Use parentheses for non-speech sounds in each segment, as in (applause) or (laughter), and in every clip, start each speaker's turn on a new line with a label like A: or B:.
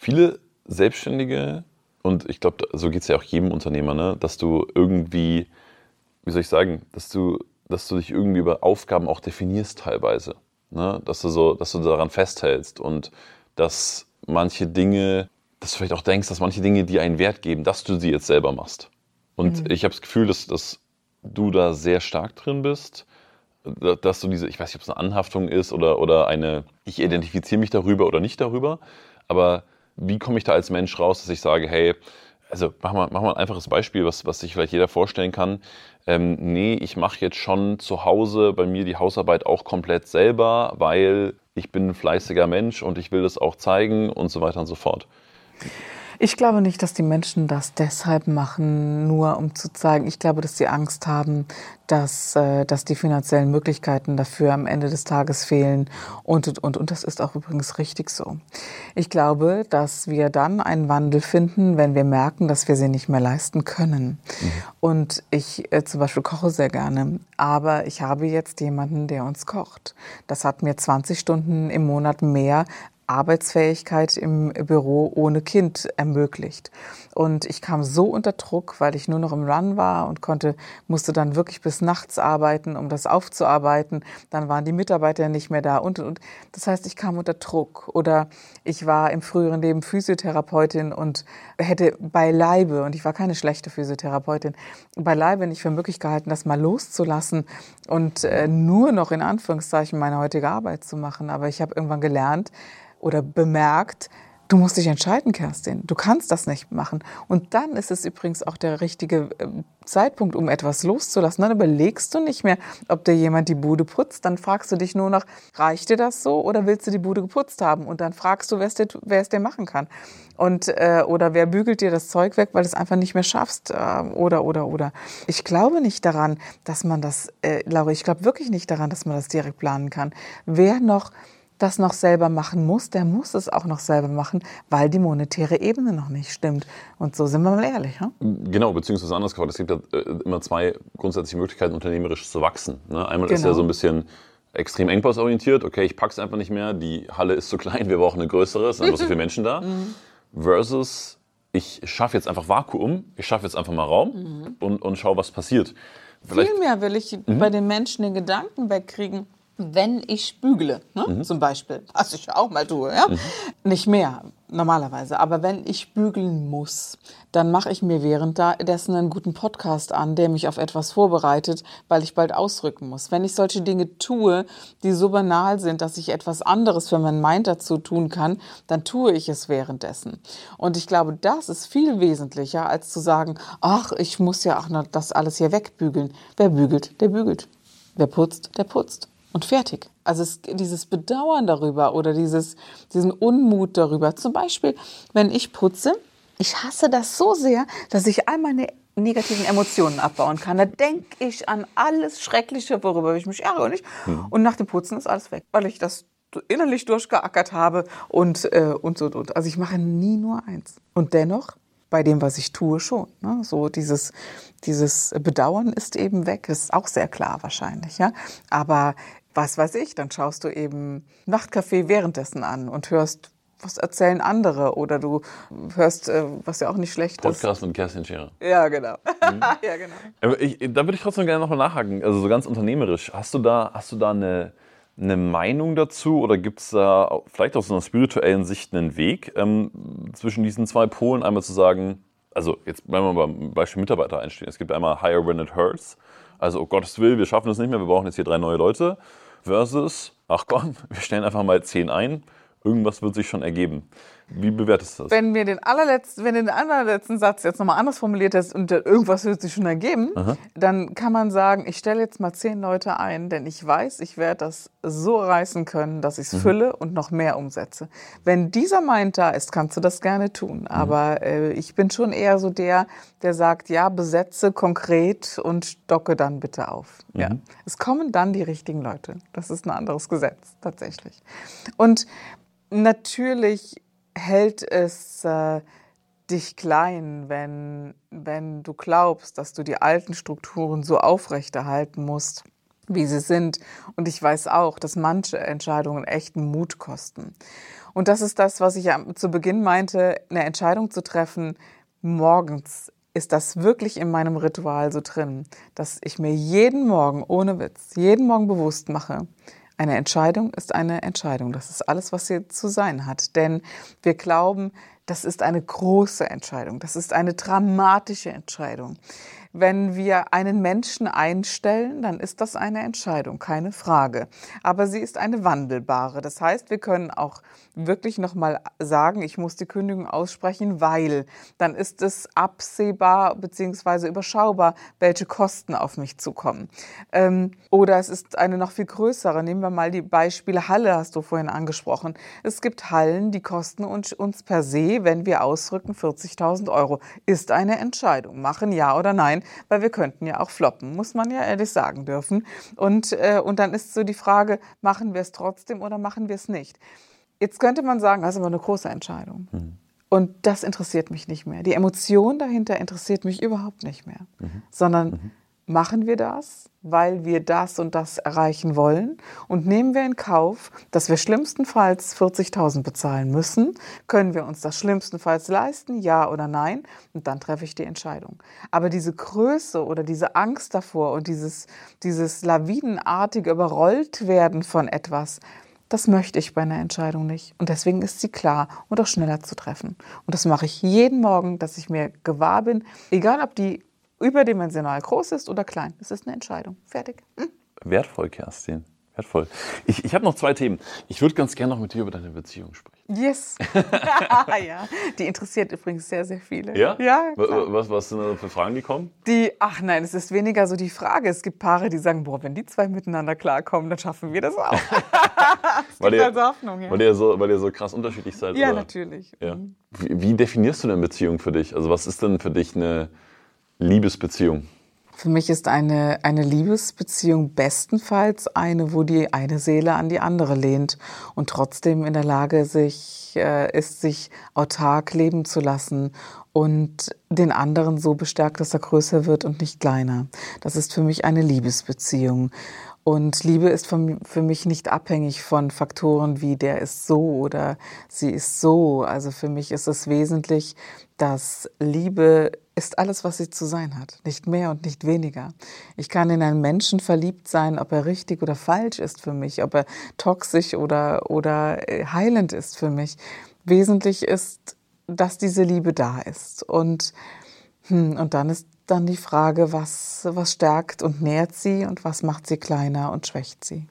A: Viele Selbstständige, und ich glaube, so geht es ja auch jedem Unternehmer, ne, dass du irgendwie, wie soll ich sagen, dass du, dass du dich irgendwie über Aufgaben auch definierst teilweise. Ne? Dass, du so, dass du daran festhältst und dass manche Dinge, dass du vielleicht auch denkst, dass manche Dinge dir einen Wert geben, dass du sie jetzt selber machst. Und mhm. ich habe das Gefühl, dass, dass du da sehr stark drin bist dass du diese, ich weiß nicht, ob es eine Anhaftung ist oder, oder eine, ich identifiziere mich darüber oder nicht darüber, aber wie komme ich da als Mensch raus, dass ich sage, hey, also mach mal, mach mal ein einfaches Beispiel, was, was sich vielleicht jeder vorstellen kann. Ähm, nee, ich mache jetzt schon zu Hause bei mir die Hausarbeit auch komplett selber, weil ich bin ein fleißiger Mensch und ich will das auch zeigen und so weiter und so fort.
B: Ich glaube nicht, dass die Menschen das deshalb machen, nur um zu zeigen. Ich glaube, dass sie Angst haben, dass, äh, dass die finanziellen Möglichkeiten dafür am Ende des Tages fehlen. Und, und, und, und das ist auch übrigens richtig so. Ich glaube, dass wir dann einen Wandel finden, wenn wir merken, dass wir sie nicht mehr leisten können. Mhm. Und ich äh, zum Beispiel koche sehr gerne, aber ich habe jetzt jemanden, der uns kocht. Das hat mir 20 Stunden im Monat mehr Arbeitsfähigkeit im Büro ohne Kind ermöglicht. Und ich kam so unter Druck, weil ich nur noch im Run war und konnte, musste dann wirklich bis nachts arbeiten, um das aufzuarbeiten. Dann waren die Mitarbeiter nicht mehr da und, und. Das heißt, ich kam unter Druck. Oder ich war im früheren Leben Physiotherapeutin und hätte beileibe, und ich war keine schlechte Physiotherapeutin, beileibe nicht für möglich gehalten, das mal loszulassen und äh, nur noch in Anführungszeichen meine heutige Arbeit zu machen. Aber ich habe irgendwann gelernt, oder bemerkt, du musst dich entscheiden, Kerstin. Du kannst das nicht machen. Und dann ist es übrigens auch der richtige äh, Zeitpunkt, um etwas loszulassen. Dann überlegst du nicht mehr, ob dir jemand die Bude putzt. Dann fragst du dich nur noch, reicht dir das so oder willst du die Bude geputzt haben? Und dann fragst du, wer es dir, wer es dir machen kann. Und, äh, oder wer bügelt dir das Zeug weg, weil du es einfach nicht mehr schaffst. Äh, oder, oder, oder. Ich glaube nicht daran, dass man das, äh, Laura, ich glaube wirklich nicht daran, dass man das direkt planen kann. Wer noch das noch selber machen muss, der muss es auch noch selber machen, weil die monetäre Ebene noch nicht stimmt. Und so sind wir mal ehrlich. Ja?
A: Genau, beziehungsweise anders gesagt, es gibt ja äh, immer zwei grundsätzliche Möglichkeiten, unternehmerisch zu wachsen. Ne? Einmal genau. ist ja genau. so ein bisschen extrem engpassorientiert, okay, ich pack's einfach nicht mehr, die Halle ist zu klein, wir brauchen eine größere, es sind einfach so viele Menschen da. (laughs) Mhm. Versus, ich schaffe jetzt einfach Vakuum, ich schaffe jetzt einfach mal Raum mhm. und, und schau, was passiert.
B: Vielleicht Vielmehr will ich mhm. bei den Menschen den Gedanken wegkriegen, wenn ich bügele, ne? mhm. zum Beispiel, was ich auch mal tue, ja? Mhm. nicht mehr normalerweise, aber wenn ich bügeln muss, dann mache ich mir währenddessen einen guten Podcast an, der mich auf etwas vorbereitet, weil ich bald ausrücken muss. Wenn ich solche Dinge tue, die so banal sind, dass ich etwas anderes für mein Mind dazu tun kann, dann tue ich es währenddessen. Und ich glaube, das ist viel wesentlicher, als zu sagen, ach, ich muss ja auch noch das alles hier wegbügeln. Wer bügelt, der bügelt. Wer putzt, der putzt und fertig. Also es, dieses Bedauern darüber oder dieses, diesen Unmut darüber. Zum Beispiel, wenn ich putze, ich hasse das so sehr, dass ich all meine negativen Emotionen abbauen kann. Da denke ich an alles Schreckliche, worüber ich mich ärgere. Nicht? Mhm. Und nach dem Putzen ist alles weg, weil ich das innerlich durchgeackert habe und, äh, und so und. Also ich mache nie nur eins. Und dennoch bei dem, was ich tue, schon. Ne? So dieses, dieses Bedauern ist eben weg, ist auch sehr klar wahrscheinlich. Ja? Aber was weiß ich, dann schaust du eben Nachtcafé währenddessen an und hörst, was erzählen andere oder du hörst, äh, was ja auch nicht schlecht
A: Podcast ist. Podcast mit Kerstin Scherer.
B: Ja, genau. Mhm. (laughs) ja,
A: genau. Ich, da würde ich trotzdem gerne nochmal nachhaken, also so ganz unternehmerisch. Hast du da, hast du da eine, eine Meinung dazu oder gibt es da vielleicht aus einer spirituellen Sicht einen Weg ähm, zwischen diesen zwei Polen? Einmal zu sagen, also jetzt bleiben wir beim Beispiel Mitarbeiter einstehen. Es gibt einmal Higher When It Hurts, also, oh Gottes Willen, wir schaffen das nicht mehr, wir brauchen jetzt hier drei neue Leute. Versus, ach komm, wir stellen einfach mal zehn ein, irgendwas wird sich schon ergeben. Wie bewertest du das?
B: Wenn wir den allerletzten, wenn du den allerletzten Satz jetzt nochmal anders formuliert hast und irgendwas wird sich schon ergeben,
A: Aha.
B: dann kann man sagen, ich stelle jetzt mal zehn Leute ein, denn ich weiß, ich werde das so reißen können, dass ich es
A: Mhm.
B: fülle und noch mehr umsetze. Wenn dieser Mind da ist, kannst du das gerne tun. Aber äh, ich bin schon eher so der, der sagt, ja, besetze konkret und stocke dann bitte auf. Ja. Es kommen dann die richtigen Leute. Das ist ein anderes Gesetz, tatsächlich. Und natürlich hält es äh, dich klein, wenn, wenn du glaubst, dass du die alten Strukturen so aufrechterhalten musst, wie sie sind. Und ich weiß auch, dass manche Entscheidungen echten Mut kosten. Und das ist das, was ich zu Beginn meinte, eine Entscheidung zu treffen, morgens ist das wirklich in meinem Ritual so drin, dass ich mir jeden Morgen, ohne Witz, jeden Morgen bewusst mache, eine Entscheidung ist eine Entscheidung. Das ist alles, was sie zu sein hat. Denn wir glauben, das ist eine große Entscheidung. Das ist eine dramatische Entscheidung. Wenn wir einen Menschen einstellen, dann ist das eine Entscheidung, keine Frage. Aber sie ist eine wandelbare. Das heißt, wir können auch wirklich nochmal sagen, ich muss die Kündigung aussprechen, weil dann ist es absehbar bzw. überschaubar, welche Kosten auf mich zukommen. Ähm, oder es ist eine noch viel größere. Nehmen wir mal die Beispiele Halle, hast du vorhin angesprochen. Es gibt Hallen, die kosten uns, uns per se, wenn wir ausrücken, 40.000 Euro. Ist eine Entscheidung. Machen ja oder nein, weil wir könnten ja auch floppen, muss man ja ehrlich sagen dürfen. Und, äh, und dann ist so die Frage, machen wir es trotzdem oder machen wir es nicht? Jetzt könnte man sagen, das ist aber eine große Entscheidung. Und das interessiert mich nicht mehr. Die Emotion dahinter interessiert mich überhaupt nicht mehr. Sondern machen wir das, weil wir das und das erreichen wollen? Und nehmen wir in Kauf, dass wir schlimmstenfalls 40.000 bezahlen müssen? Können wir uns das schlimmstenfalls leisten? Ja oder nein? Und dann treffe ich die Entscheidung. Aber diese Größe oder diese Angst davor und dieses, dieses lawinenartige Überrolltwerden von etwas, das möchte ich bei einer Entscheidung nicht. Und deswegen ist sie klar und auch schneller zu treffen. Und das mache ich jeden Morgen, dass ich mir gewahr bin, egal ob die überdimensional groß ist oder klein. Es ist eine Entscheidung. Fertig. Hm?
A: Wertvoll, Kerstin. Wertvoll. Ich, ich habe noch zwei Themen. Ich würde ganz gerne noch mit dir über deine Beziehung sprechen.
B: Yes. (laughs) (laughs) ja, die interessiert übrigens sehr, sehr viele.
A: Ja?
B: Ja, klar.
A: Was, was sind da für Fragen gekommen?
B: Die, ach nein, es ist weniger so die Frage. Es gibt Paare, die sagen, boah, wenn die zwei miteinander klarkommen, dann schaffen wir das auch. (laughs) es
A: Weil ihr,
B: also Hoffnung, ja.
A: weil, ihr so, weil ihr so krass unterschiedlich seid?
B: Ja,
A: oder?
B: natürlich.
A: Ja. Wie, wie definierst du denn Beziehung für dich? Also was ist denn für dich eine Liebesbeziehung?
B: Für mich ist eine, eine Liebesbeziehung bestenfalls eine, wo die eine Seele an die andere lehnt und trotzdem in der Lage sich, äh, ist, sich autark leben zu lassen und den anderen so bestärkt, dass er größer wird und nicht kleiner. Das ist für mich eine Liebesbeziehung. Und Liebe ist für mich nicht abhängig von Faktoren wie der ist so oder sie ist so. Also für mich ist es wesentlich, dass Liebe ist alles, was sie zu sein hat. Nicht mehr und nicht weniger. Ich kann in einen Menschen verliebt sein, ob er richtig oder falsch ist für mich, ob er toxisch oder, oder äh, heilend ist für mich. Wesentlich ist, dass diese Liebe da ist. Und, hm, und dann ist dann die Frage, was, was stärkt und nährt sie und was macht sie kleiner und schwächt sie.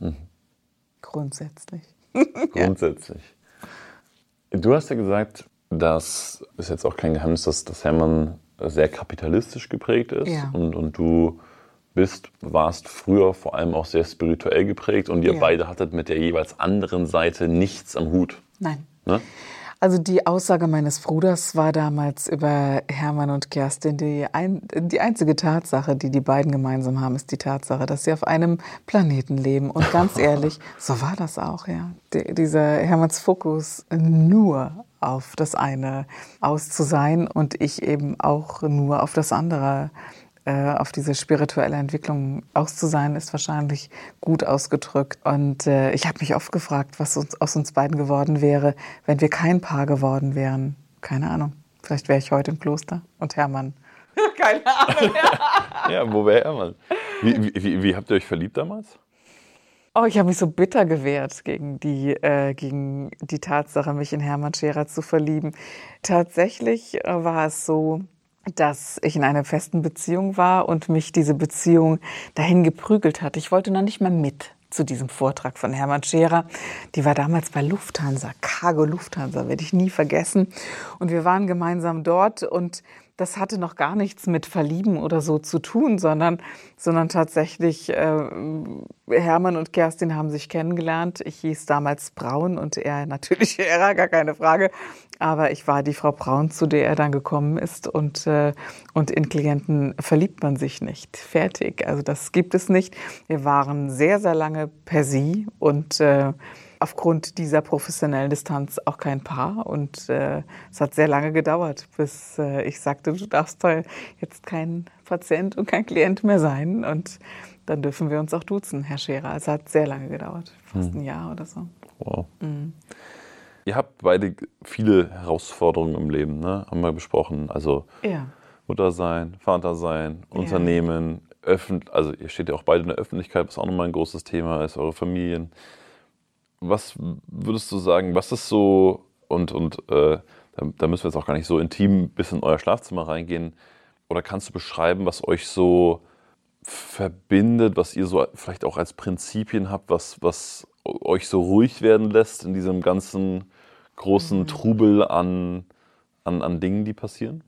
B: Grundsätzlich. (laughs)
A: Grundsätzlich. Du hast ja gesagt, das ist jetzt auch kein Geheimnis, dass, dass Hermann sehr kapitalistisch geprägt ist.
B: Ja.
A: Und, und du bist, warst früher vor allem auch sehr spirituell geprägt und ihr
B: Ja.
A: beide hattet mit der jeweils anderen Seite nichts am Hut.
B: Nein.
A: Ne?
B: Also die Aussage meines Bruders war damals über Hermann und Kerstin die, ein, die einzige Tatsache, die die beiden gemeinsam haben, ist die Tatsache, dass sie auf einem Planeten leben. Und ganz (laughs) ehrlich, so war das auch, ja. Die, dieser Hermanns Fokus nur auf das eine aus zu sein und ich eben auch nur auf das andere äh, auf diese spirituelle Entwicklung aus zu sein, ist wahrscheinlich gut ausgedrückt. Und äh, ich habe mich oft gefragt, was uns, aus uns beiden geworden wäre, wenn wir kein Paar geworden wären. Keine Ahnung. Vielleicht wäre ich heute im Kloster und Hermann. (laughs) Keine Ahnung. (laughs)
A: Ja, wo wäre Hermann? Wie, wie, wie, wie habt ihr euch verliebt damals?
B: Oh, ich habe mich so bitter gewehrt gegen die, äh, gegen die Tatsache, mich in Hermann Scherer zu verlieben. Tatsächlich äh, war es so, dass ich in einer festen Beziehung war und mich diese Beziehung dahin geprügelt hat. Ich wollte noch nicht mal mit. zu diesem Vortrag von Hermann Scherer. Die war damals bei Lufthansa, Cargo Lufthansa, werde ich nie vergessen. Und wir waren gemeinsam dort und das hatte noch gar nichts mit Verlieben oder so zu tun, sondern, sondern tatsächlich, äh, Hermann und Kerstin haben sich kennengelernt. Ich hieß damals Braun und er (laughs) natürlich Scherer, gar keine Frage. Aber ich war die Frau Braun, zu der er dann gekommen ist. Und, äh, und in Klienten verliebt man sich nicht. Fertig. Also das gibt es nicht. Wir waren sehr, sehr lange per Sie und äh, aufgrund dieser professionellen Distanz auch kein Paar. Und äh, es hat sehr lange gedauert, bis äh, ich sagte, du darfst jetzt kein Patient und kein Klient mehr sein. Und dann dürfen wir uns auch duzen, Herr Scherer. Es hat sehr lange gedauert, fast mhm. ein Jahr oder so. Wow. Mhm.
A: Ihr habt beide viele Herausforderungen im Leben, ne? haben wir besprochen. Also ja. Mutter sein, Vater sein, Unternehmen, ja. öffentlich, also ihr steht ja auch beide in der Öffentlichkeit, was auch nochmal ein großes Thema ist, eure Familien. Was würdest du sagen, was ist so, und, und äh, da, da, müssen wir jetzt auch gar nicht so intim bis in euer Schlafzimmer reingehen, oder kannst du beschreiben, was euch so verbindet, was ihr so vielleicht auch als Prinzipien habt, was, was euch so ruhig werden lässt in diesem ganzen großen mhm. Trubel an, an, an Dingen, die passieren?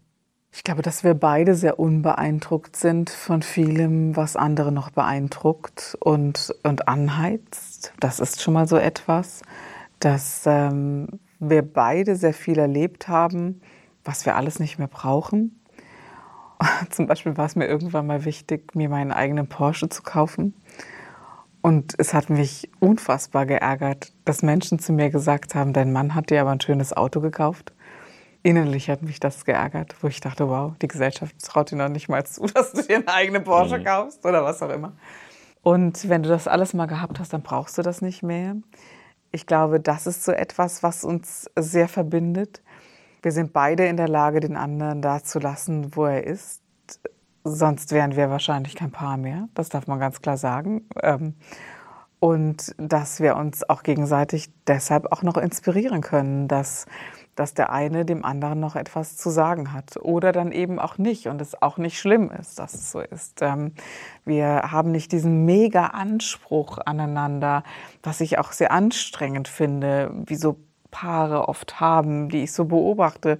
B: Ich glaube, dass wir beide sehr unbeeindruckt sind von vielem, was andere noch beeindruckt und, und anheizt. Das ist schon mal so etwas, dass ähm, wir beide sehr viel erlebt haben, was wir alles nicht mehr brauchen. (laughs) Zum Beispiel war es mir irgendwann mal wichtig, mir meinen eigenen Porsche zu kaufen. Und es hat mich unfassbar geärgert, dass Menschen zu mir gesagt haben, dein Mann hat dir aber ein schönes Auto gekauft. Innerlich hat mich das geärgert, wo ich dachte, wow, die Gesellschaft traut dir noch nicht mal zu, (laughs) dass du dir eine eigene Porsche mhm. kaufst oder was auch immer. Und wenn du das alles mal gehabt hast, dann brauchst du das nicht mehr. Ich glaube, das ist so etwas, was uns sehr verbindet. Wir sind beide in der Lage, den anderen da zu lassen, wo er ist Sonst wären wir wahrscheinlich kein Paar mehr. Das darf man ganz klar sagen. Ähm, und dass wir uns auch gegenseitig deshalb auch noch inspirieren können, dass, dass der eine dem anderen noch etwas zu sagen hat oder dann eben auch nicht und es auch nicht schlimm ist, dass es so ist. Ähm, wir haben nicht diesen mega Anspruch aneinander, was ich auch sehr anstrengend finde, wie so Paare oft haben, die ich so beobachte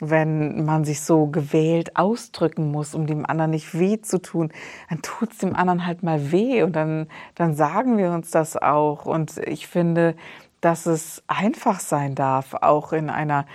B: wenn man sich so gewählt ausdrücken muss, um dem anderen nicht weh zu tun, dann tut es dem anderen halt mal weh und dann, dann sagen wir uns das auch. Und ich finde, dass es einfach sein darf, auch in einer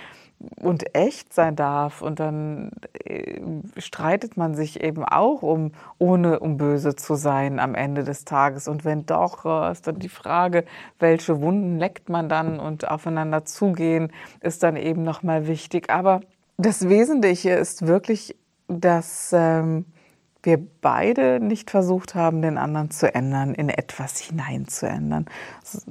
B: und echt sein darf. Und dann äh, streitet man sich eben auch um, ohne um böse zu sein am Ende des Tages. Und wenn doch, äh, ist dann die Frage, welche Wunden leckt man dann und aufeinander zugehen, ist dann eben nochmal wichtig. Aber das Wesentliche ist wirklich, dass ähm, wir beide nicht versucht haben, den anderen zu ändern, in etwas hinein zu ändern. Das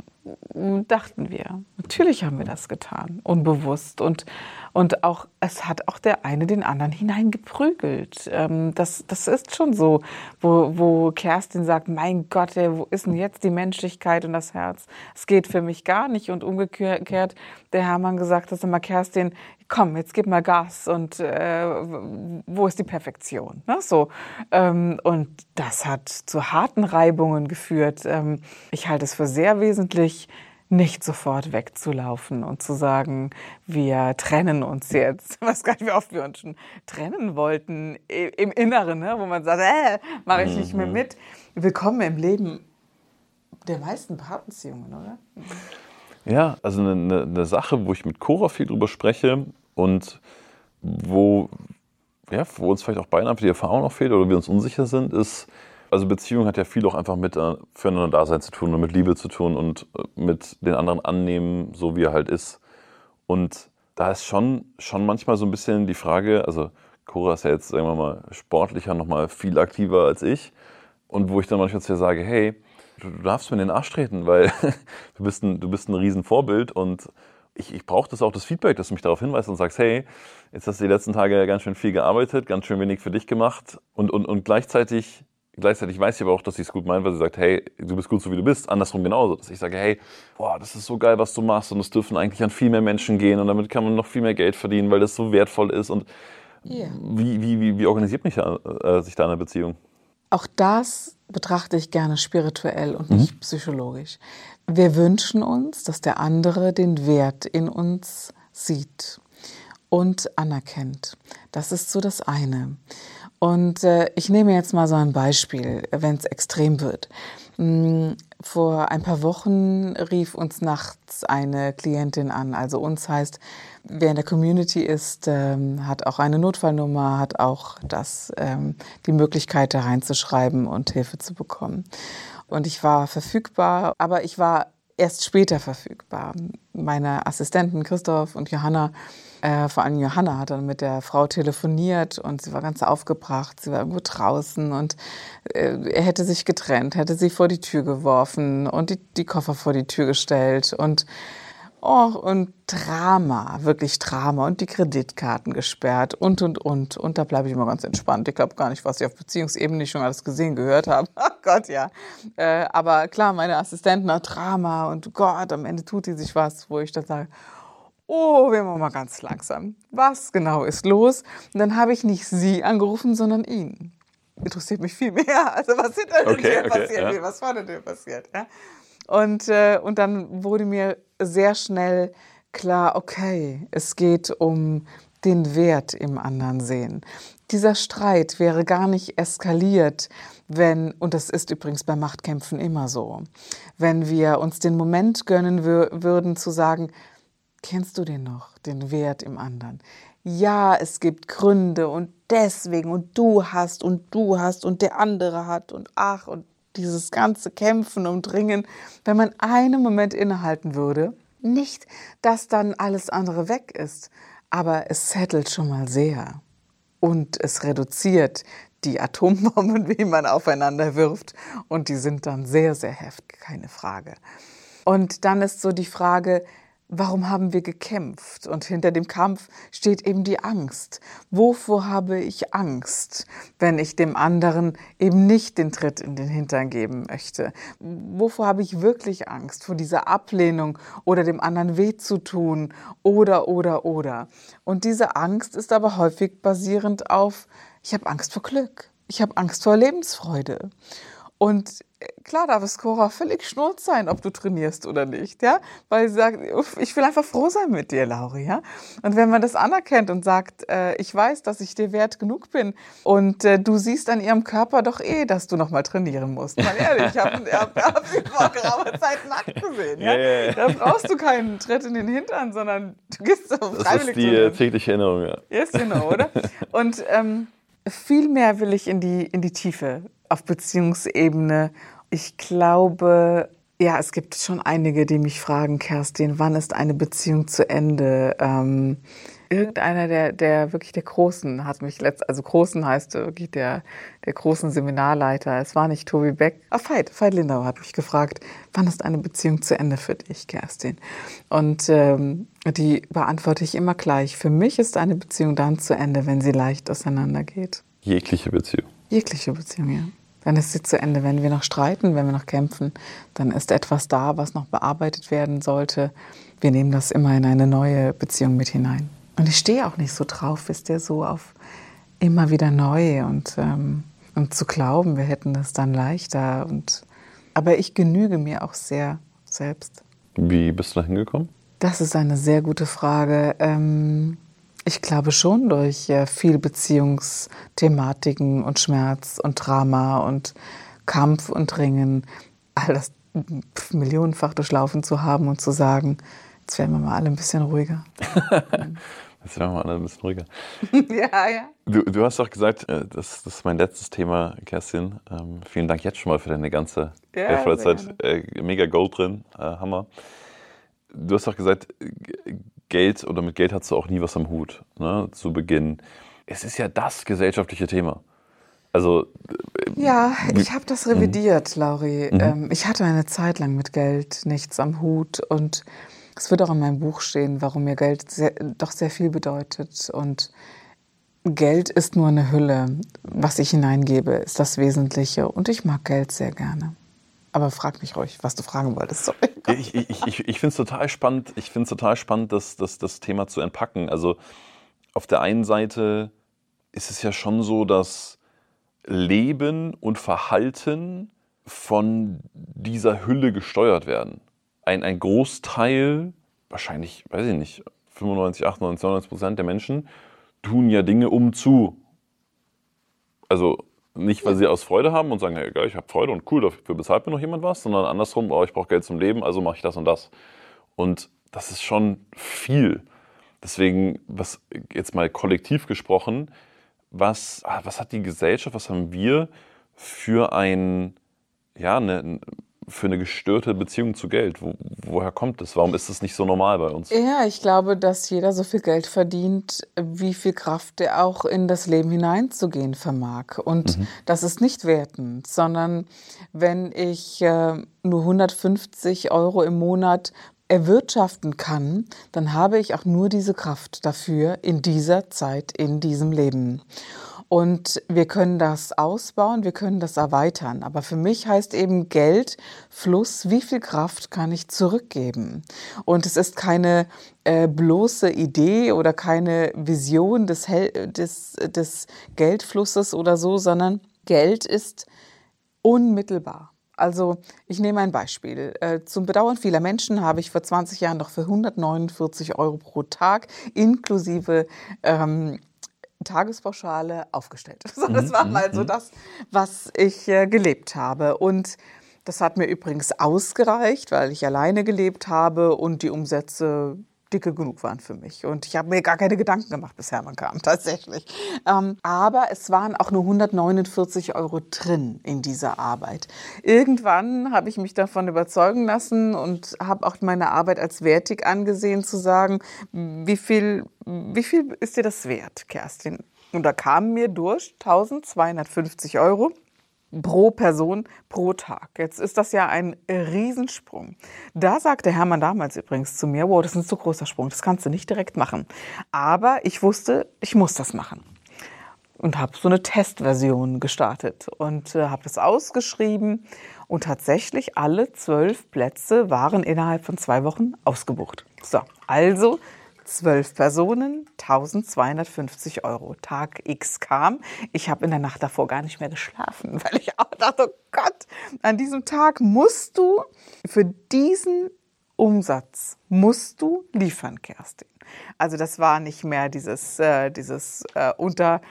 B: dachten wir. Natürlich haben wir das getan, unbewusst. Und, und auch, es hat auch der eine den anderen hineingeprügelt. Ähm, das, das ist schon so, wo, wo Kerstin sagt, mein Gott, ey, wo ist denn jetzt die Menschlichkeit und das Herz? Es geht für mich gar nicht. Und umgekehrt, der Hermann gesagt hat immer, Kerstin, komm, jetzt gib mal Gas und äh, wo ist die Perfektion? Ne? So. Ähm, und das hat zu harten Reibungen geführt. Ähm, ich halte es für sehr wesentlich, nicht sofort wegzulaufen und zu sagen, wir trennen uns jetzt. (laughs) Was gar nicht, wie oft wir uns schon trennen wollten im Inneren, ne? wo man sagt, äh, mache ich nicht mehr mhm. mit. Willkommen im Leben der meisten Paarbeziehungen, oder?
A: Ja, also eine, eine, Sache, wo ich mit Cora viel drüber spreche und wo, ja, wo uns vielleicht auch beinahe einfach die Erfahrung noch fehlt oder wir uns unsicher sind, ist, also Beziehung hat ja viel auch einfach mit äh, füreinander Dasein zu tun und mit Liebe zu tun und äh, mit den anderen annehmen, so wie er halt ist. Und da ist schon, schon manchmal so ein bisschen die Frage, also Cora ist ja jetzt, sagen wir mal, sportlicher, nochmal viel aktiver als ich. Und wo ich dann manchmal zu ihr sage, hey, du, darfst mir in den Arsch treten, weil (laughs) du bist ein, du bist ein Riesenvorbild und ich, ich brauche das auch, das Feedback, dass du mich darauf hinweist und sagst, hey, jetzt hast du die letzten Tage ganz schön viel gearbeitet, ganz schön wenig für dich gemacht und, und, und gleichzeitig Gleichzeitig weiß ich aber auch, dass sie es gut meint, weil sie sagt, hey, du bist gut so wie du bist. Andersrum genauso. Dass ich sage, hey, boah, das ist so geil, was du machst und es dürfen eigentlich an viel mehr Menschen gehen und damit kann man noch viel mehr Geld verdienen, weil das so wertvoll ist. Und yeah. wie, wie, wie, wie organisiert mich, äh, sich da eine Beziehung?
B: Auch das betrachte ich gerne spirituell und nicht psychologisch. Wir wünschen uns, dass der andere den Wert in uns sieht und anerkennt. Das ist so das eine. Und äh, ich nehme jetzt mal so ein Beispiel, wenn es extrem wird. Hm, vor ein paar Wochen rief uns nachts eine Klientin an. Also uns heißt, wer in der Community ist, ähm, hat auch eine Notfallnummer, hat auch das, ähm, die Möglichkeit, da reinzuschreiben und Hilfe zu bekommen. Und ich war verfügbar, aber ich war erst später verfügbar. Meine Assistenten Christoph und Johanna äh, vor allem Johanna hat dann mit der Frau telefoniert und sie war ganz aufgebracht. Sie war irgendwo draußen und äh, er hätte sich getrennt, hätte sie vor die Tür geworfen und die, die Koffer vor die Tür gestellt und Oh, und Drama, wirklich Drama und die Kreditkarten gesperrt und, und, und. Und da bleibe ich immer ganz entspannt. Ich glaube gar nicht, was ich auf Beziehungsebene schon alles gesehen, gehört habe. (laughs) Ach Gott, ja. Äh, aber klar, meine Assistenten hat Drama und Gott, am Ende tut die sich was, wo ich dann sage, oh, wir machen mal ganz langsam. Was genau ist los? Und dann habe ich nicht sie angerufen, sondern ihn. Interessiert mich viel mehr. (laughs) Also was hinter okay, dir okay, passiert, ja. was vorne dir passiert. Ja? Und, äh, und dann wurde mir sehr schnell klar, okay, es geht um den Wert im anderen sehen. Dieser Streit wäre gar nicht eskaliert, wenn, und das ist übrigens bei Machtkämpfen immer so, wenn wir uns den Moment gönnen würden zu sagen, Kennst du den noch, den Wert im anderen? Ja, es gibt Gründe und deswegen und du hast und du hast und der andere hat und ach und dieses ganze Kämpfen und Dringen, wenn man einen Moment innehalten würde, nicht, dass dann alles andere weg ist, aber es settelt schon mal sehr und es reduziert die Atombomben, (laughs) wie man aufeinander wirft und die sind dann sehr, sehr heftig, keine Frage. Und dann ist so die Frage, Warum haben wir gekämpft? Und hinter dem Kampf steht eben die Angst. Wovor habe ich Angst, wenn ich dem anderen eben nicht den Tritt in den Hintern geben möchte? Wovor habe ich wirklich Angst? Vor dieser Ablehnung oder dem anderen weh zu tun oder, oder, oder. Und diese Angst ist aber häufig basierend auf, ich habe Angst vor Glück. Ich habe Angst vor Lebensfreude. Und äh, klar darf es Cora völlig schnurz sein, ob du trainierst oder nicht, ja, weil sie sagt, ich will einfach froh sein mit dir, Lauri, ja. Und wenn man das anerkennt und sagt, äh, ich weiß, dass ich dir wert genug bin und äh, du siehst an ihrem Körper doch eh, dass du noch mal trainieren musst. Mal ehrlich, ich habe hab, hab sie vor geraumer Zeit nackt gesehen, ja. Ja, ja. Da brauchst du keinen Tritt in den Hintern, sondern du gehst so freiwillig.
A: Das ist die tägliche Erinnerung, ja.
B: Yes, genau, oder? Und ähm, viel mehr will ich in die, in die Tiefe auf Beziehungsebene. Ich glaube, ja, es gibt schon einige, die mich fragen, Kerstin, wann ist eine Beziehung zu Ende? Ähm, irgendeiner der, der wirklich der Großen hat mich letzt, also Großen heißt wirklich der, der großen Seminarleiter. Es war nicht Tobi Beck. Ah, Veit, Veit Lindau hat mich gefragt, wann ist eine Beziehung zu Ende für dich, Kerstin? Und ähm, die beantworte ich immer gleich. Für mich ist eine Beziehung dann zu Ende, wenn sie leicht auseinandergeht.
A: Jegliche Beziehung.
B: Jegliche Beziehung, ja. Dann ist sie zu Ende. Wenn wir noch streiten, wenn wir noch kämpfen, dann ist etwas da, was noch bearbeitet werden sollte. Wir nehmen das immer in eine neue Beziehung mit hinein. Und ich stehe auch nicht so drauf, wisst ihr, so auf immer wieder neu und, ähm, und zu glauben, wir hätten das dann leichter. Und, aber ich genüge mir auch sehr selbst.
A: Wie bist du da hingekommen?
B: Das ist eine sehr gute Frage. Ähm, ich glaube schon durch äh, viel Beziehungsthematiken und Schmerz und Drama und Kampf und Ringen, all das millionenfach durchlaufen zu haben und zu sagen, jetzt werden wir mal alle ein bisschen ruhiger. (laughs)
A: jetzt werden wir mal alle ein bisschen ruhiger. (laughs)
B: ja, ja.
A: Du, du hast doch gesagt, äh, das, das ist mein letztes Thema, Kerstin. Ähm, vielen Dank jetzt schon mal für deine ganze ja, Zeit. Äh, mega Gold drin, äh, Hammer. Du hast doch gesagt, Geld oder mit Geld hast du auch nie was am Hut ne, zu Beginn. Es ist ja das gesellschaftliche Thema. Also
B: äh, ja, ich habe das revidiert, mhm. Lauri. Ähm, ich hatte eine Zeit lang mit Geld nichts am Hut und es wird auch in meinem Buch stehen, warum mir Geld sehr, doch sehr viel bedeutet. Und Geld ist nur eine Hülle. Was ich hineingebe, ist das Wesentliche. Und ich mag Geld sehr gerne. Aber frag mich ruhig, was du fragen wolltest. (laughs) Sorry.
A: Ich, ich, ich, ich finde es total spannend, ich finde total spannend, das, das, das Thema zu entpacken. Also auf der einen Seite ist es ja schon so, dass Leben und Verhalten von dieser Hülle gesteuert werden. Ein, ein Großteil, wahrscheinlich, weiß ich nicht, 95, 98, 99 Prozent der Menschen tun ja Dinge um zu. Also nicht, weil sie aus Freude haben und sagen, hey, geil, ich habe Freude und cool, dafür bezahlt mir noch jemand was, sondern andersrum, oh, ich brauche Geld zum Leben, also mache ich das und das. Und das ist schon viel. Deswegen, was jetzt mal kollektiv gesprochen, was, ah, was hat die Gesellschaft, was haben wir für ein, ja, eine, für eine gestörte Beziehung zu Geld? Wo, woher kommt das? Warum ist das nicht so normal bei uns?
B: Ja, ich glaube, dass jeder so viel Geld verdient, wie viel Kraft er auch in das Leben hineinzugehen vermag. Und mhm. das ist nicht wertend, sondern wenn ich äh, nur 150 Euro im Monat erwirtschaften kann, dann habe ich auch nur diese Kraft dafür in dieser Zeit, in diesem Leben. Und wir können das ausbauen, wir können das erweitern. Aber für mich heißt eben Geld, Fluss, wie viel Kraft kann ich zurückgeben? Und es ist keine äh, bloße Idee oder keine Vision des, des, des Geldflusses oder so, sondern Geld ist unmittelbar. Also ich nehme ein Beispiel. Äh, zum Bedauern vieler Menschen habe ich vor 20 Jahren noch für 149 Euro pro Tag inklusive ähm, Tagespauschale aufgestellt. (laughs) So, das war mhm, mal so mhm. das, was ich äh, gelebt habe. Und das hat mir übrigens ausgereicht, weil ich alleine gelebt habe und die Umsätze dicke genug waren für mich. Und ich habe mir gar keine Gedanken gemacht, bis Hermann kam, (laughs) tatsächlich. Ähm, aber es waren auch nur 149 Euro drin in dieser Arbeit. Irgendwann habe ich mich davon überzeugen lassen und habe auch meine Arbeit als wertig angesehen, zu sagen, wie viel, wie viel ist dir das wert, Kerstin? Und da kamen mir durch 1250 Euro pro Person pro Tag. Jetzt ist das ja ein Riesensprung. Da sagte Hermann damals übrigens zu mir, wow, das ist ein zu großer Sprung, das kannst du nicht direkt machen. Aber ich wusste, ich muss das machen. Und habe so eine Testversion gestartet und äh, habe das ausgeschrieben. Und tatsächlich alle zwölf Plätze waren innerhalb von zwei Wochen ausgebucht. So, also zwölf Personen, 1250 Euro. Tag X kam. Ich habe in der Nacht davor gar nicht mehr geschlafen, (laughs) weil ich auch dachte, oh Gott, an diesem Tag musst du für diesen Umsatz musst du liefern, Kerstin. Also das war nicht mehr dieses, äh, dieses äh, unter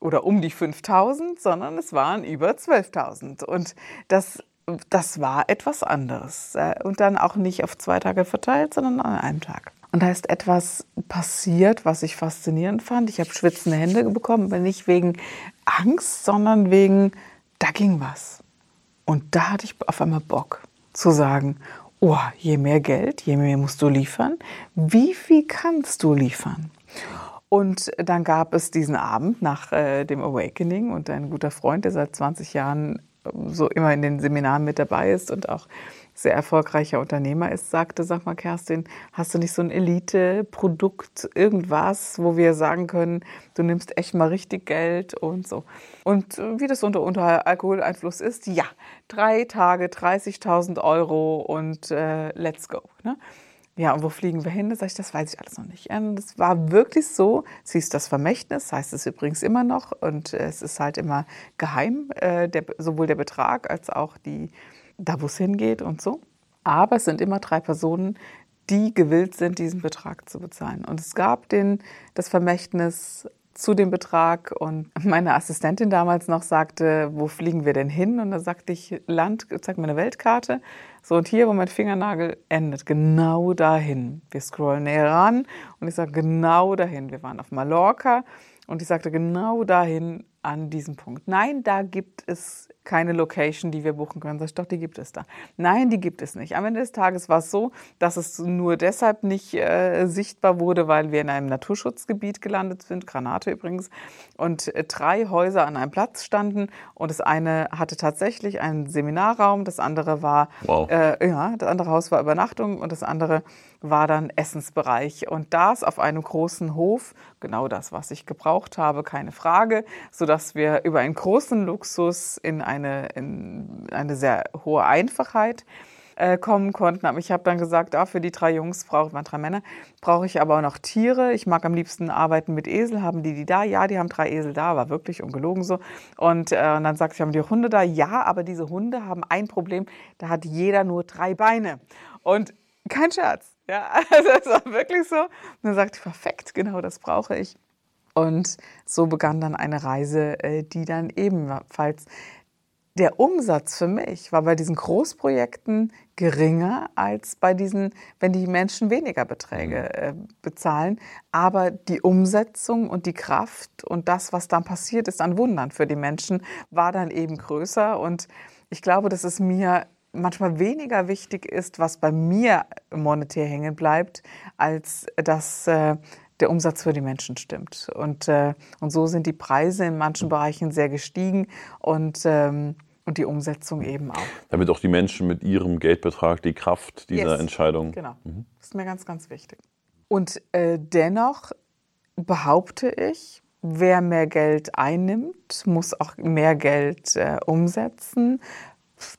B: oder um die 5000, sondern es waren über 12.000. Und das, das war etwas anderes. Äh, und dann auch nicht auf zwei Tage verteilt, sondern an einem Tag. Und da ist etwas passiert, was ich faszinierend fand. Ich habe schwitzende Hände bekommen, aber nicht wegen Angst, sondern wegen, da ging was. Und da hatte ich auf einmal Bock zu sagen, oh, je mehr Geld, je mehr musst du liefern. Wie viel kannst du liefern? Und dann gab es diesen Abend nach äh, dem Awakening und ein guter Freund, der seit 20 Jahren so immer in den Seminaren mit dabei ist und auch sehr erfolgreicher Unternehmer ist, sagte, sag mal Kerstin, hast du nicht so ein Elite-Produkt, irgendwas, wo wir sagen können, du nimmst echt mal richtig Geld und so. Und wie das unter, unter Alkoholeinfluss ist, ja, drei Tage, 30.000 Euro und äh, let's go. Ne? Ja, und wo fliegen wir hin? Da sage ich, das weiß ich alles noch nicht. Und es war wirklich so, sie ist das Vermächtnis, heißt es übrigens immer noch. Und es ist halt immer geheim, äh, der, sowohl der Betrag als auch die da wo es hingeht und so. Aber es sind immer drei Personen, die gewillt sind, diesen Betrag zu bezahlen. Und es gab den, das Vermächtnis zu dem Betrag und meine Assistentin damals noch sagte, wo fliegen wir denn hin? Und da sagte ich, Land, zeig mir eine Weltkarte. So, und hier, wo mein Fingernagel endet, genau dahin. Wir scrollen näher ran und ich sage, genau dahin. Wir waren auf Mallorca und ich sagte, genau dahin an diesem Punkt. Nein, da gibt es keine Location, die wir buchen können. Sag ich, doch, die gibt es da. Nein, die gibt es nicht. Am Ende des Tages war es so, dass es nur deshalb nicht äh, sichtbar wurde, weil wir in einem Naturschutzgebiet gelandet sind, Granate übrigens, und äh, drei Häuser an einem Platz standen. Und das eine hatte tatsächlich einen Seminarraum, das andere war, wow. äh, ja, das andere Haus war Übernachtung und das andere war dann Essensbereich. Und das auf einem großen Hof, genau das, was ich gebraucht habe, keine Frage, sodass wir über einen großen Luxus in eine, in eine sehr hohe Einfachheit äh, kommen konnten. Aber ich habe dann gesagt, ah, für die drei Jungs brauche man drei Männer, brauche ich aber auch noch Tiere. Ich mag am liebsten arbeiten mit Esel. Haben die die da? Ja, die haben drei Esel da. War wirklich ungelogen so. Und, äh, und dann sagte ich, haben die Hunde da? Ja, aber diese Hunde haben ein Problem. Da hat jeder nur drei Beine. Und kein Scherz. Ja, (laughs) also das war wirklich so. Und dann sagte ich, perfekt, genau das brauche ich. Und so begann dann eine Reise, äh, die dann ebenfalls der Umsatz für mich war bei diesen Großprojekten geringer als bei diesen, wenn die Menschen weniger Beträge mhm. äh, bezahlen. Aber die Umsetzung und die Kraft und das, was dann passiert ist an Wundern für die Menschen, war dann eben größer. Und ich glaube, dass es mir manchmal weniger wichtig ist, was bei mir monetär hängen bleibt, als dass äh, der Umsatz für die Menschen stimmt. Und, äh, und so sind die Preise in manchen Bereichen sehr gestiegen und, ähm, und die Umsetzung eben auch.
A: Damit auch die Menschen mit ihrem Geldbetrag die Kraft dieser yes. Entscheidung.
B: Genau. Mhm. Das ist mir ganz, ganz wichtig. Und äh, dennoch behaupte ich, wer mehr Geld einnimmt, muss auch mehr Geld äh, umsetzen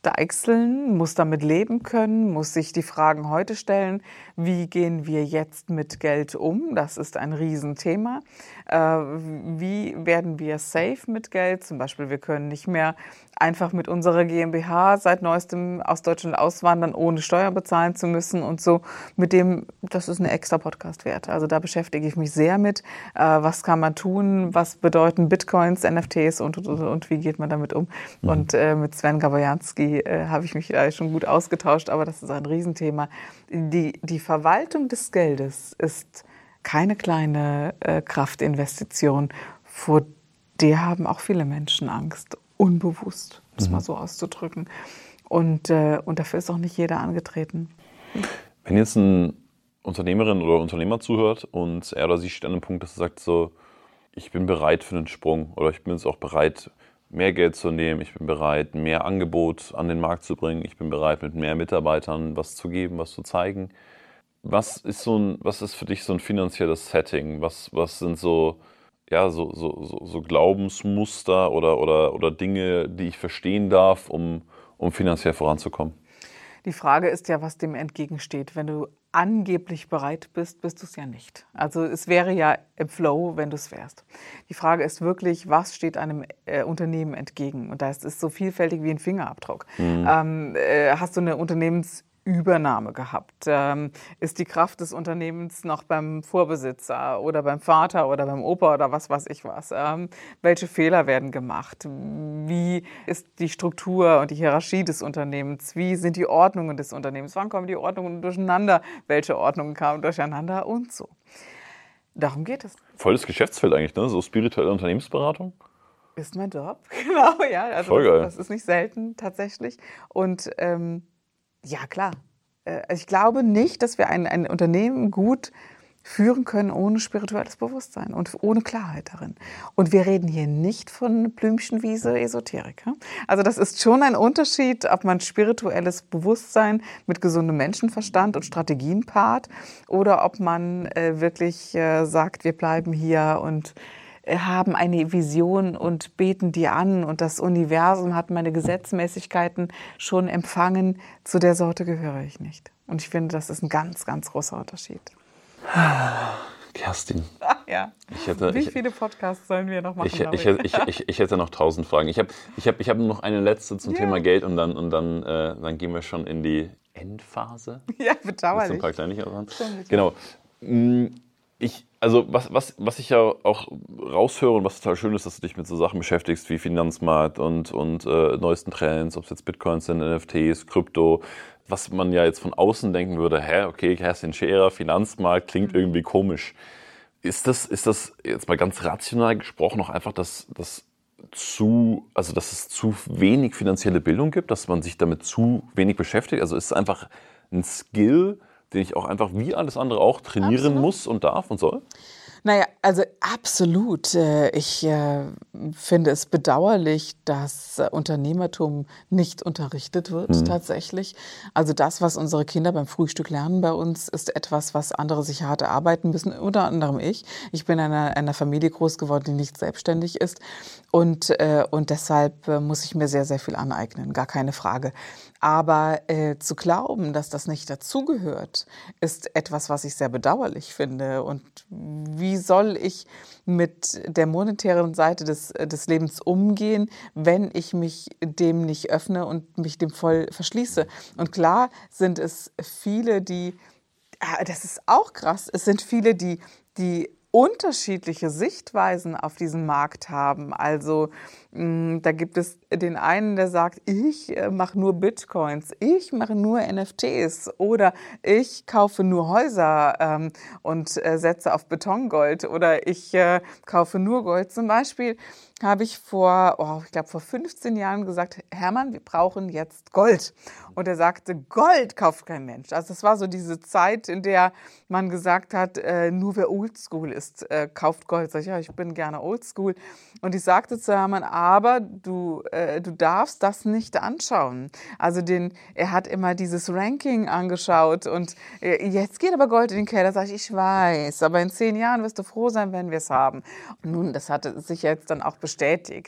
B: deichseln, muss damit leben können, muss sich die Fragen heute stellen, wie gehen wir jetzt mit Geld um? Das ist ein Riesenthema. Äh, wie werden wir safe mit Geld? Zum Beispiel, wir können nicht mehr einfach mit unserer GmbH seit neuestem aus Deutschland auswandern, ohne Steuer bezahlen zu müssen und so. Mit dem, das ist eine extra Podcast wert. Also da beschäftige ich mich sehr mit. Äh, was kann man tun? Was bedeuten Bitcoins, NFTs und, und, und wie geht man damit um? Mhm. Und äh, mit Sven Gabojanski äh, habe ich mich da schon gut ausgetauscht, aber das ist ein Riesenthema. Die, die Verwaltung des Geldes ist keine kleine äh, Kraftinvestition. Vor der haben auch viele Menschen Angst, unbewusst, um es mhm. mal so auszudrücken. Und, äh, und dafür ist auch nicht jeder angetreten.
A: Wenn jetzt ein Unternehmerin oder Unternehmer zuhört und er oder sie steht an einem Punkt, dass er sagt so, ich bin bereit für einen Sprung oder ich bin jetzt auch bereit, mehr Geld zu nehmen, ich bin bereit, mehr Angebot an den Markt zu bringen, ich bin bereit, mit mehr Mitarbeitern was zu geben, was zu zeigen. Was ist, so ein, was ist für dich so ein finanzielles Setting? Was, was sind so, ja, so, so, so, so Glaubensmuster oder, oder, oder Dinge, die ich verstehen darf, um, um finanziell voranzukommen?
B: Die Frage ist ja, was dem entgegensteht. Wenn du angeblich bereit bist, bist du es ja nicht. Also es wäre ja im Flow, wenn du es wärst. Die Frage ist wirklich, was steht einem äh, Unternehmen entgegen? Und da ist es so vielfältig wie ein Fingerabdruck. Mhm. Ähm, äh, hast du eine Unternehmens Übernahme gehabt? Ähm, ist die Kraft des Unternehmens noch beim Vorbesitzer oder beim Vater oder beim Opa oder was weiß ich was? Ähm, welche Fehler werden gemacht? Wie ist die Struktur und die Hierarchie des Unternehmens? Wie sind die Ordnungen des Unternehmens? Wann kommen die Ordnungen durcheinander? Welche Ordnungen kamen durcheinander und so? Darum geht es.
A: Volles Geschäftsfeld eigentlich, ne? So spirituelle Unternehmensberatung.
B: Ist mein Job, (laughs) genau, ja. Also Voll geil. Das, das ist nicht selten tatsächlich. Und ähm, ja, klar. Äh, also ich glaube nicht, dass wir ein, ein Unternehmen gut führen können ohne spirituelles Bewusstsein und ohne Klarheit darin. Und wir reden hier nicht von Blümchenwiese Esoterik. Also das ist schon ein Unterschied, ob man spirituelles Bewusstsein mit gesundem Menschenverstand und Strategien paart oder ob man äh, wirklich äh, sagt, wir bleiben hier und haben eine Vision und beten die an und das Universum hat meine Gesetzmäßigkeiten schon empfangen. Zu der Sorte gehöre ich nicht. Und ich finde, das ist ein ganz, ganz großer Unterschied. (sighs)
A: Kerstin. (laughs)
B: ja. Hätte, Wie viele Podcasts sollen wir noch machen?
A: Ich, ich, ich, ich, ich, hätte noch tausend Fragen. Ich habe ich hab, ich hab noch eine letzte zum ja. Thema Geld und dann, und dann, äh, dann gehen wir schon in die Endphase. (laughs)
B: Ja, bedauerlich.
A: Ein paar Kleinigkeiten. Genau. Ich, also was, was, was ich ja auch raushöre und was total schön ist, dass du dich mit so Sachen beschäftigst wie Finanzmarkt und, und äh, neuesten Trends, ob es jetzt Bitcoins sind, NFTs, Krypto, was man ja jetzt von außen denken würde, hä, okay, Kerstin Scherer, Finanzmarkt, klingt mhm. irgendwie komisch. Ist das, ist das jetzt mal ganz rational gesprochen auch einfach, dass, dass zu, also dass es zu wenig finanzielle Bildung gibt, dass man sich damit zu wenig beschäftigt? Also ist es einfach ein Skill, den ich auch einfach wie alles andere auch trainieren Absolut. muss und darf und soll?
B: Naja, also absolut. Äh, ich äh, finde es bedauerlich, dass äh, Unternehmertum nicht unterrichtet wird mhm. tatsächlich. Also das, was unsere Kinder beim Frühstück lernen bei uns, ist etwas, was andere sich hart erarbeiten müssen, unter anderem ich. Ich bin in einer, einer Familie groß geworden, die nicht selbstständig ist. Und, und deshalb muss ich mir sehr, sehr viel aneignen, gar keine Frage. Aber äh, zu glauben, dass das nicht dazugehört, ist etwas, was ich sehr bedauerlich finde. Und wie soll ich mit der monetären Seite des, des Lebens umgehen, wenn ich mich dem nicht öffne und mich dem voll verschließe? Und klar sind es viele, die, ah, das ist auch krass, es sind viele, die, die unterschiedliche Sichtweisen auf diesen Markt haben. Also mm, da gibt es den einen, der sagt, ich äh, mache nur Bitcoins, ich mache nur NFTs oder ich kaufe nur Häuser ähm, und äh, setze auf Betongold oder ich äh, kaufe nur Gold. Zum Beispiel habe ich vor, oh, ich glaube vor 15 Jahren gesagt, Hermann, wir brauchen jetzt Gold. Und er sagte, Gold kauft kein Mensch. Also es war so diese Zeit, in der man gesagt hat, äh, nur wer Oldschool ist, äh, kauft Gold. Sag ich, ja, ich bin gerne Oldschool. Und ich sagte zu Hermann, aber du, äh, du darfst das nicht anschauen. Also den, er hat immer dieses Ranking angeschaut und äh, jetzt geht aber Gold in den Keller. Sag ich, ich weiß, aber in zehn Jahren wirst du froh sein, wenn wir es haben. Und nun, das hatte sich jetzt dann auch bestätigt.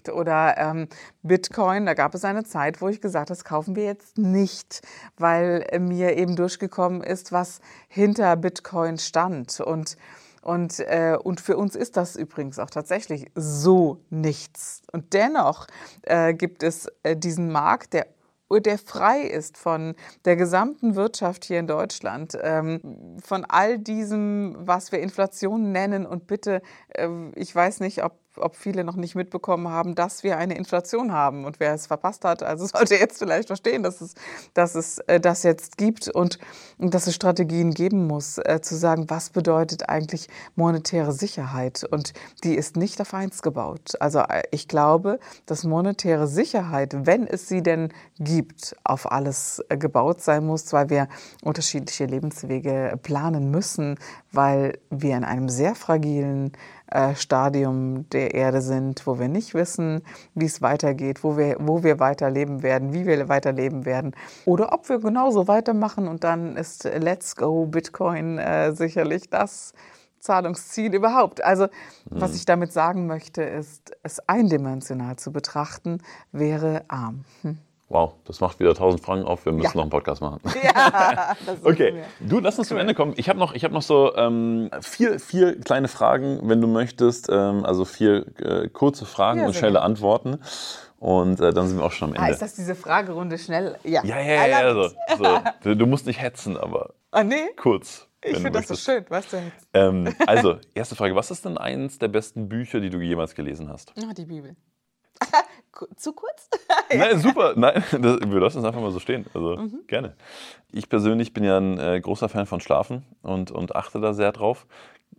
B: Oder ähm, Bitcoin, da gab es eine Zeit, wo ich gesagt habe, das kaufen wir jetzt nicht, weil mir eben durchgekommen ist, was hinter Bitcoin stand. Und und, äh, und für uns ist das übrigens auch tatsächlich so nichts. Und dennoch äh, gibt es äh, diesen Markt, der der frei ist von der gesamten Wirtschaft hier in Deutschland, ähm, von all diesem, was wir Inflation nennen. Und bitte, äh, ich weiß nicht, ob ob viele noch nicht mitbekommen haben, dass wir eine Inflation haben. Und wer es verpasst hat, also (laughs) sollte jetzt vielleicht verstehen, dass es, dass es äh, das jetzt gibt und, dass es Strategien geben muss, äh, zu sagen, was bedeutet eigentlich monetäre Sicherheit? Und die ist nicht auf eins gebaut. Also äh, ich glaube, dass monetäre Sicherheit, wenn es sie denn gibt, auf alles gebaut sein muss, weil wir unterschiedliche Lebenswege planen müssen, weil wir in einem sehr fragilen äh, Stadium der Erde sind, wo wir nicht wissen, wie es weitergeht, wo wir, wo wir weiterleben werden, wie wir weiterleben werden. Oder ob wir genauso weitermachen und dann ist Let's Go Bitcoin äh, sicherlich das Zahlungsziel überhaupt. Also, was mhm. ich damit sagen möchte, ist, es eindimensional zu betrachten, wäre arm. Hm.
A: Wow, das macht wieder 1000 Franken auf. Wir müssen ja. noch einen Podcast machen. (laughs) Ja, (laughs) das okay. Du, lass uns cool. zum Ende kommen. Ich habe noch, hab noch so ähm, vier, vier kleine Fragen, wenn du möchtest. Ähm, also vier äh, kurze Fragen ja, und schnelle gerne. Antworten. Und äh, dann sind wir auch schon am ah, Ende. Ah,
B: ist das diese Fragerunde schnell?
A: Ja, ja, ja. ja, ja so, so. Du, du, musst nicht hetzen, aber
B: ah, nee?
A: kurz.
B: Ich finde das so schön, weißt du
A: jetzt. Ähm, also, erste Frage. Was ist denn eins der besten Bücher, die du jemals gelesen hast?
B: Ah, die Bibel. (laughs) Zu kurz? (laughs)
A: Nein, super. Nein, das, wir lassen es einfach mal so stehen. Also mhm. gerne. Ich persönlich bin ja ein äh, großer Fan von Schlafen und, und achte da sehr drauf.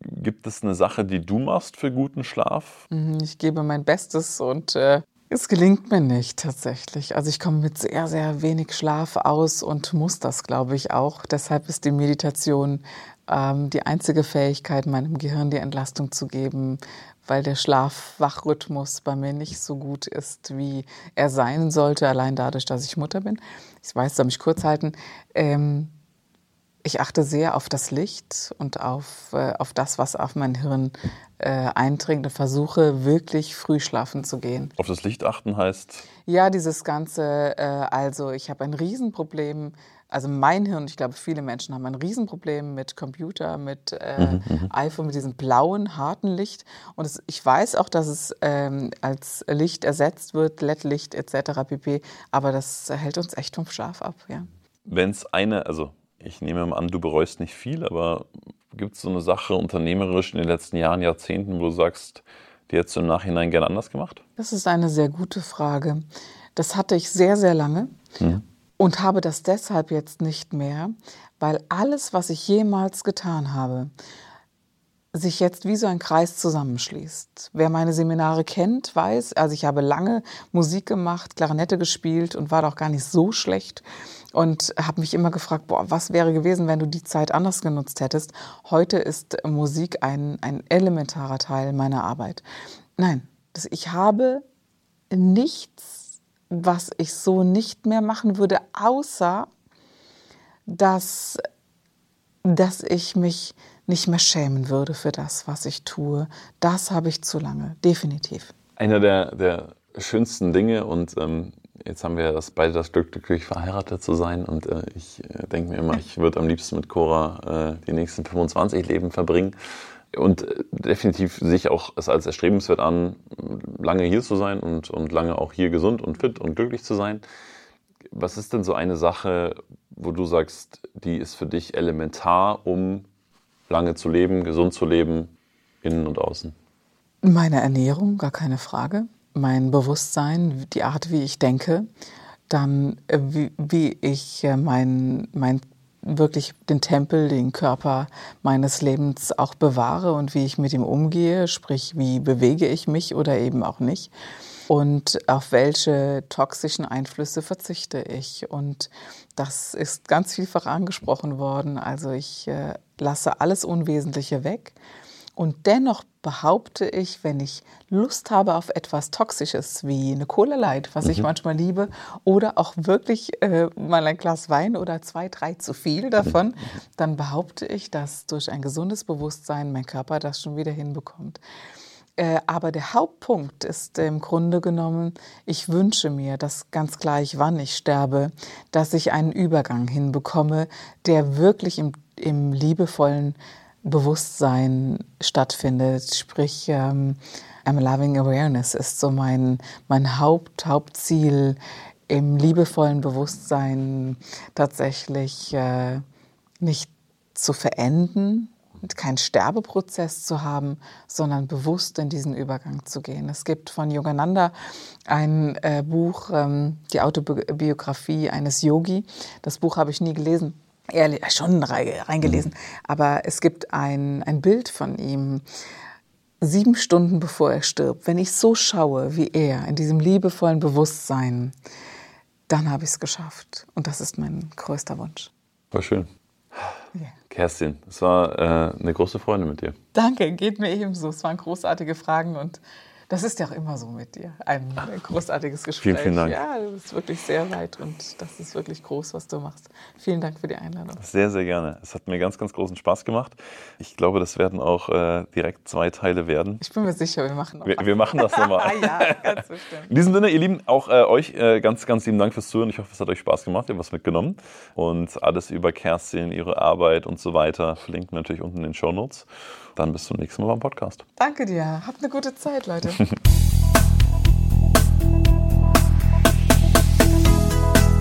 A: Gibt es eine Sache, die du machst für guten Schlaf?
B: Mhm, ich gebe mein Bestes und äh, es gelingt mir nicht tatsächlich. Also ich komme mit sehr, sehr wenig Schlaf aus und muss das, glaube ich, auch. Deshalb ist die Meditation ähm, die einzige Fähigkeit, meinem Gehirn die Entlastung zu geben, weil der Schlaf-Wach-Rhythmus bei mir nicht so gut ist, wie er sein sollte, allein dadurch, dass ich Mutter bin. Ich weiß, soll mich kurz halten. Ähm, ich achte sehr auf das Licht und auf, äh, auf das, was auf mein Hirn äh, eindringt und versuche wirklich früh schlafen zu gehen.
A: Auf das Licht achten heißt?
B: Ja, dieses Ganze, äh, also ich habe ein Riesenproblem also mein Hirn, ich glaube, viele Menschen haben ein Riesenproblem mit Computer, mit äh, mhm, mhm, iPhone, mit diesem blauen, harten Licht. Und es, ich weiß auch, dass es ähm, als Licht ersetzt wird, LED-Licht etc. pp. Aber das hält uns echt vom Schlaf ab, ja.
A: Wenn es eine, also ich nehme mal an, du bereust nicht viel, aber gibt es so eine Sache unternehmerisch in den letzten Jahren, Jahrzehnten, wo du sagst, die hättest du im Nachhinein gerne anders gemacht?
B: Das ist eine sehr gute Frage. Das hatte ich sehr, sehr lange. Mhm und habe das deshalb jetzt nicht mehr, weil alles, was ich jemals getan habe, sich jetzt wie so ein Kreis zusammenschließt. Wer meine Seminare kennt, weiß, also ich habe lange Musik gemacht, Klarinette gespielt und war doch gar nicht so schlecht und habe mich immer gefragt, boah, was wäre gewesen, wenn du die Zeit anders genutzt hättest? Heute ist Musik ein, ein elementarer Teil meiner Arbeit. Nein, ich habe nichts was ich so nicht mehr machen würde, außer dass, dass ich mich nicht mehr schämen würde für das, was ich tue. Das habe ich zu lange, definitiv.
A: Einer der, der schönsten Dinge und ähm, jetzt haben wir das, beide das Glück, glücklich verheiratet zu sein. Und äh, ich äh, denke mir immer, ich würde am liebsten mit Cora äh, die nächsten 25 Leben verbringen. Und äh, definitiv sehe ich auch es als erstrebenswert an, lange hier zu sein und, und lange auch hier gesund und fit und glücklich zu sein. Was ist denn so eine Sache, wo du sagst, die ist für dich elementar, um lange zu leben, gesund zu leben, innen und außen?
B: Meine Ernährung, gar keine Frage. Mein Bewusstsein, die Art, wie ich denke. Dann, äh, wie, wie ich äh, mein, mein wirklich den Tempel, den Körper meines Lebens auch bewahre und wie ich mit ihm umgehe, sprich, wie bewege ich mich oder eben auch nicht und auf welche toxischen Einflüsse verzichte ich. Und das ist ganz vielfach angesprochen worden. Also ich äh, lasse alles Unwesentliche weg. Und dennoch behaupte ich, wenn ich Lust habe auf etwas Toxisches wie eine Cola Light, was mhm. ich manchmal liebe, oder auch wirklich äh, mal ein Glas Wein oder zwei, drei zu viel davon, mhm. dann behaupte ich, dass durch ein gesundes Bewusstsein mein Körper das schon wieder hinbekommt. Äh, aber der Hauptpunkt ist im Grunde genommen, ich wünsche mir, dass ganz gleich, wann ich sterbe, dass ich einen Übergang hinbekomme, der wirklich im, im liebevollen Bewusstsein stattfindet. Sprich, ähm, I'm Loving Awareness ist so mein, mein Haupt, Hauptziel im liebevollen Bewusstsein tatsächlich äh, nicht zu verenden, keinen Sterbeprozess zu haben, sondern bewusst in diesen Übergang zu gehen. Es gibt von Yogananda ein äh, Buch, ähm, die Autobiografie eines Yogi. Das Buch habe ich nie gelesen. Ehrlich, schon reingelesen. Mhm. Aber es gibt ein, ein Bild von ihm, sieben Stunden bevor er stirbt. Wenn ich so schaue wie er, in diesem liebevollen Bewusstsein, dann habe ich es geschafft. Und das ist mein größter Wunsch.
A: War schön. Yeah. Kerstin, es war äh, eine große Freude mit dir.
B: Danke, geht mir ebenso. Es waren großartige Fragen und das ist ja auch immer so mit dir. Ein großartiges Gespräch.
A: Vielen, vielen Dank.
B: Ja, du bist wirklich sehr weit und das ist wirklich groß, was du machst. Vielen Dank für die Einladung.
A: Sehr, sehr gerne. Es hat mir ganz, ganz großen Spaß gemacht. Ich glaube, das werden auch äh, direkt zwei Teile werden.
B: Ich bin mir sicher, wir machen
A: auch. Wir, wir machen das nochmal. (laughs)
B: ja, ganz (laughs) bestimmt.
A: In diesem Sinne, ihr Lieben, auch äh, euch äh, ganz, ganz lieben Dank fürs Zuhören. Ich hoffe, es hat euch Spaß gemacht. Ihr habt was mitgenommen. Und alles über Kerstin, ihre Arbeit und so weiter verlinken wir natürlich unten in den Show Notes. Dann bis zum nächsten Mal beim Podcast.
B: Danke dir. Habt eine gute Zeit, Leute. (laughs)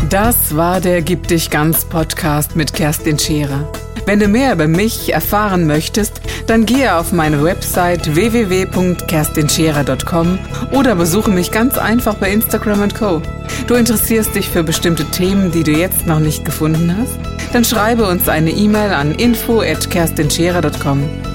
B: Das war der Gib dich ganz Podcast mit Kerstin Scherer. Wenn du mehr über mich erfahren möchtest, dann gehe auf meine Website www.kerstinscherer.com oder besuche mich ganz einfach bei Instagram und Co. Du interessierst dich für bestimmte Themen, die du jetzt noch nicht gefunden hast? Dann schreibe uns eine E-Mail an info@kerstinscherer.com.